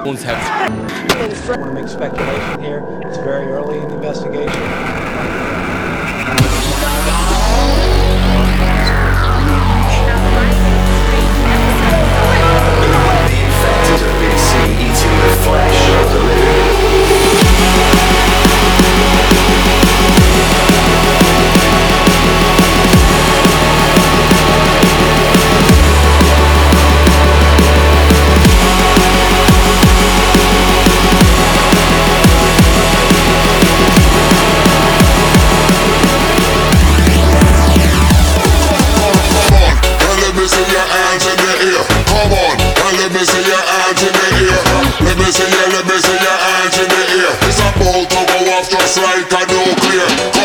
Everyone's heads. I want to make speculation here. It's very early in the investigation. off just like a nuclear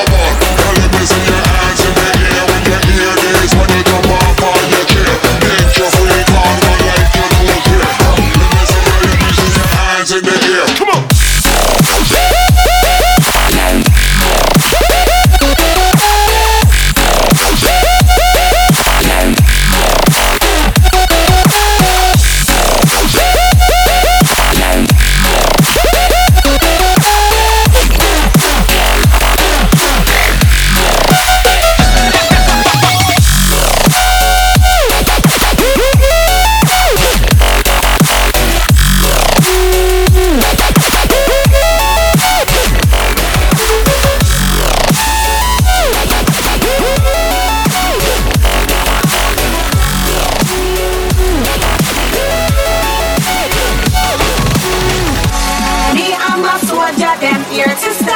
here to stay.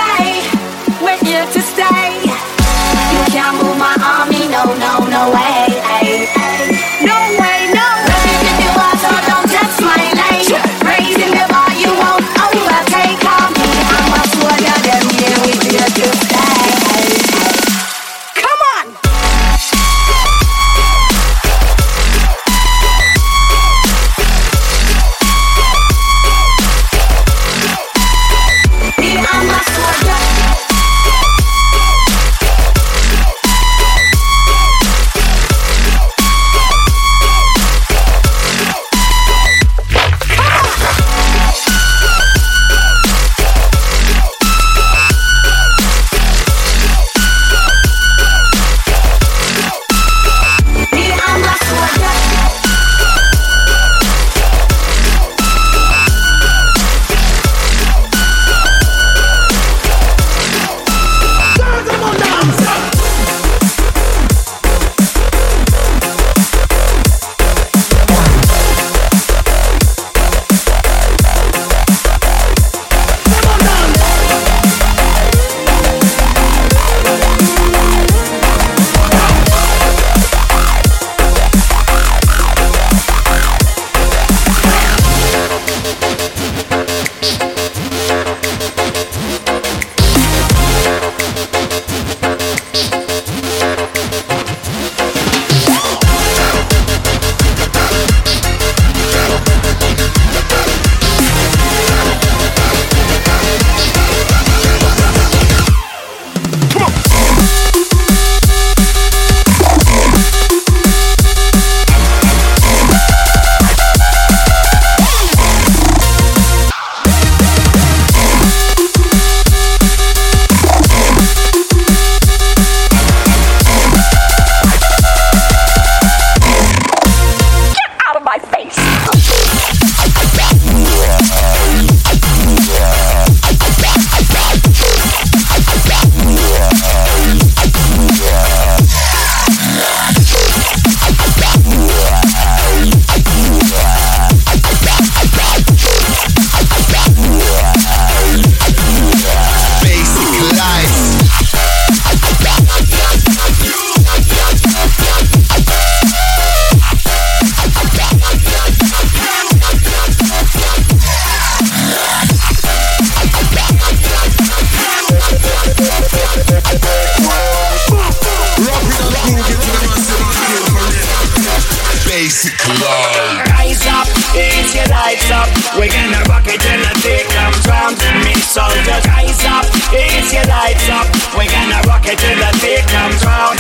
Up. We're gonna rock it till the day comes round. Rise up, ease your lights up. We're gonna rock it till the day comes round.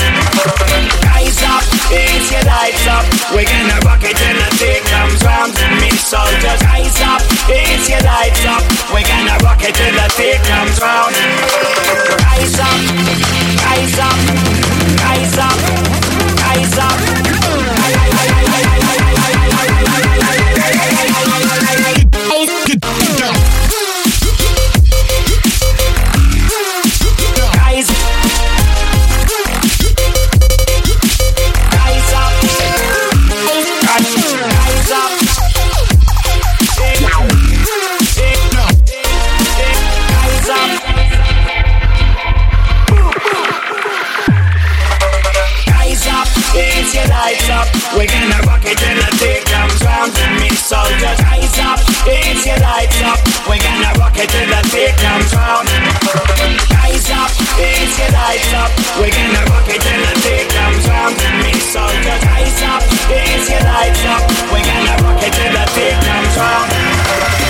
Up, ease your lights up. We're gonna rock it till the day comes round. Me soldiers, rise up, ease your lights up. We're gonna rock it till the day comes round. Rise up, rise up, rise up, rise up. We're gonna rock it till the day comes round. Me soldiers, rise up, raise your lights up. We're gonna rock it till the day comes round. Rise up, raise your lights up. We're gonna rock it till the day comes round. Me soldiers, rise up, raise your lights up. We're gonna rock it till the day comes round.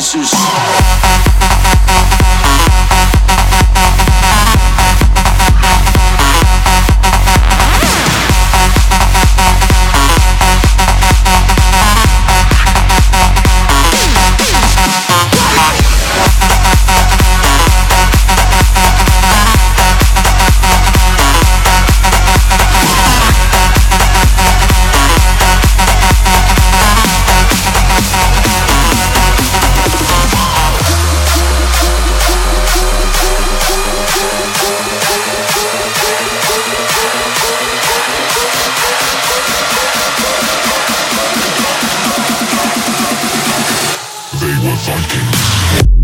houses. Vikings.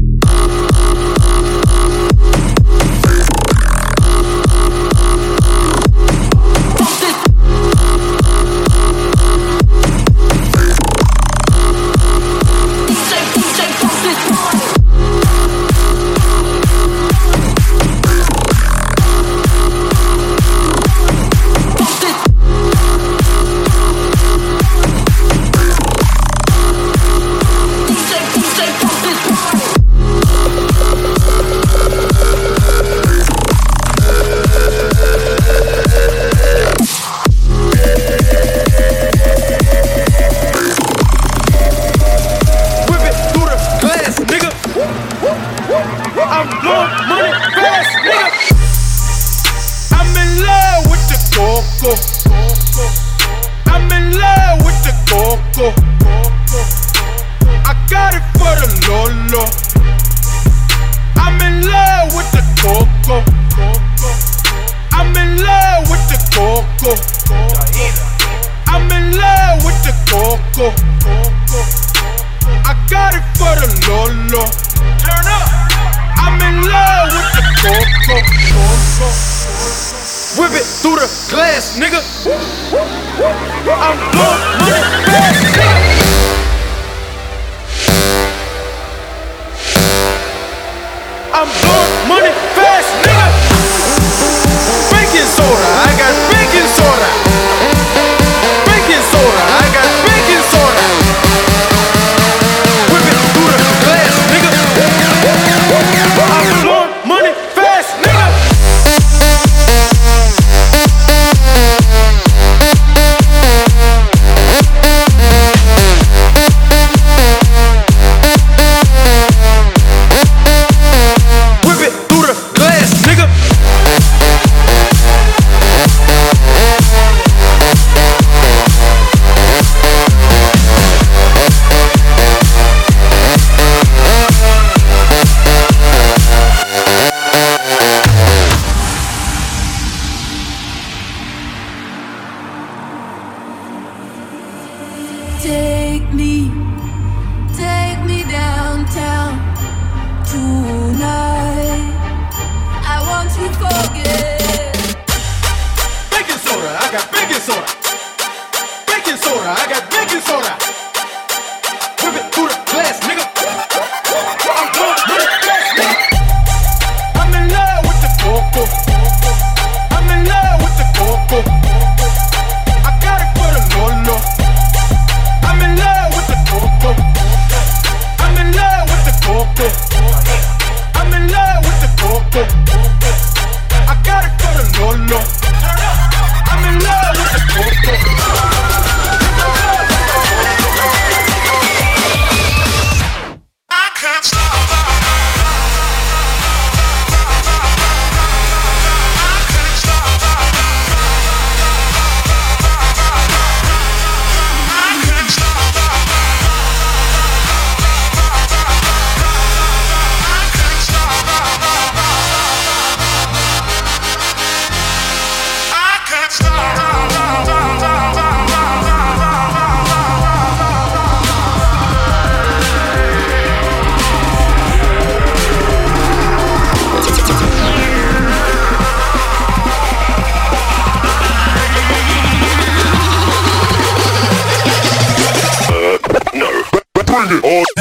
coco. I'm in love with the coco. I got it for the lolo. Turn up. I'm in love with the coco. Whip it through the glass, nigga. I'm blowing money fast, nigga. it all.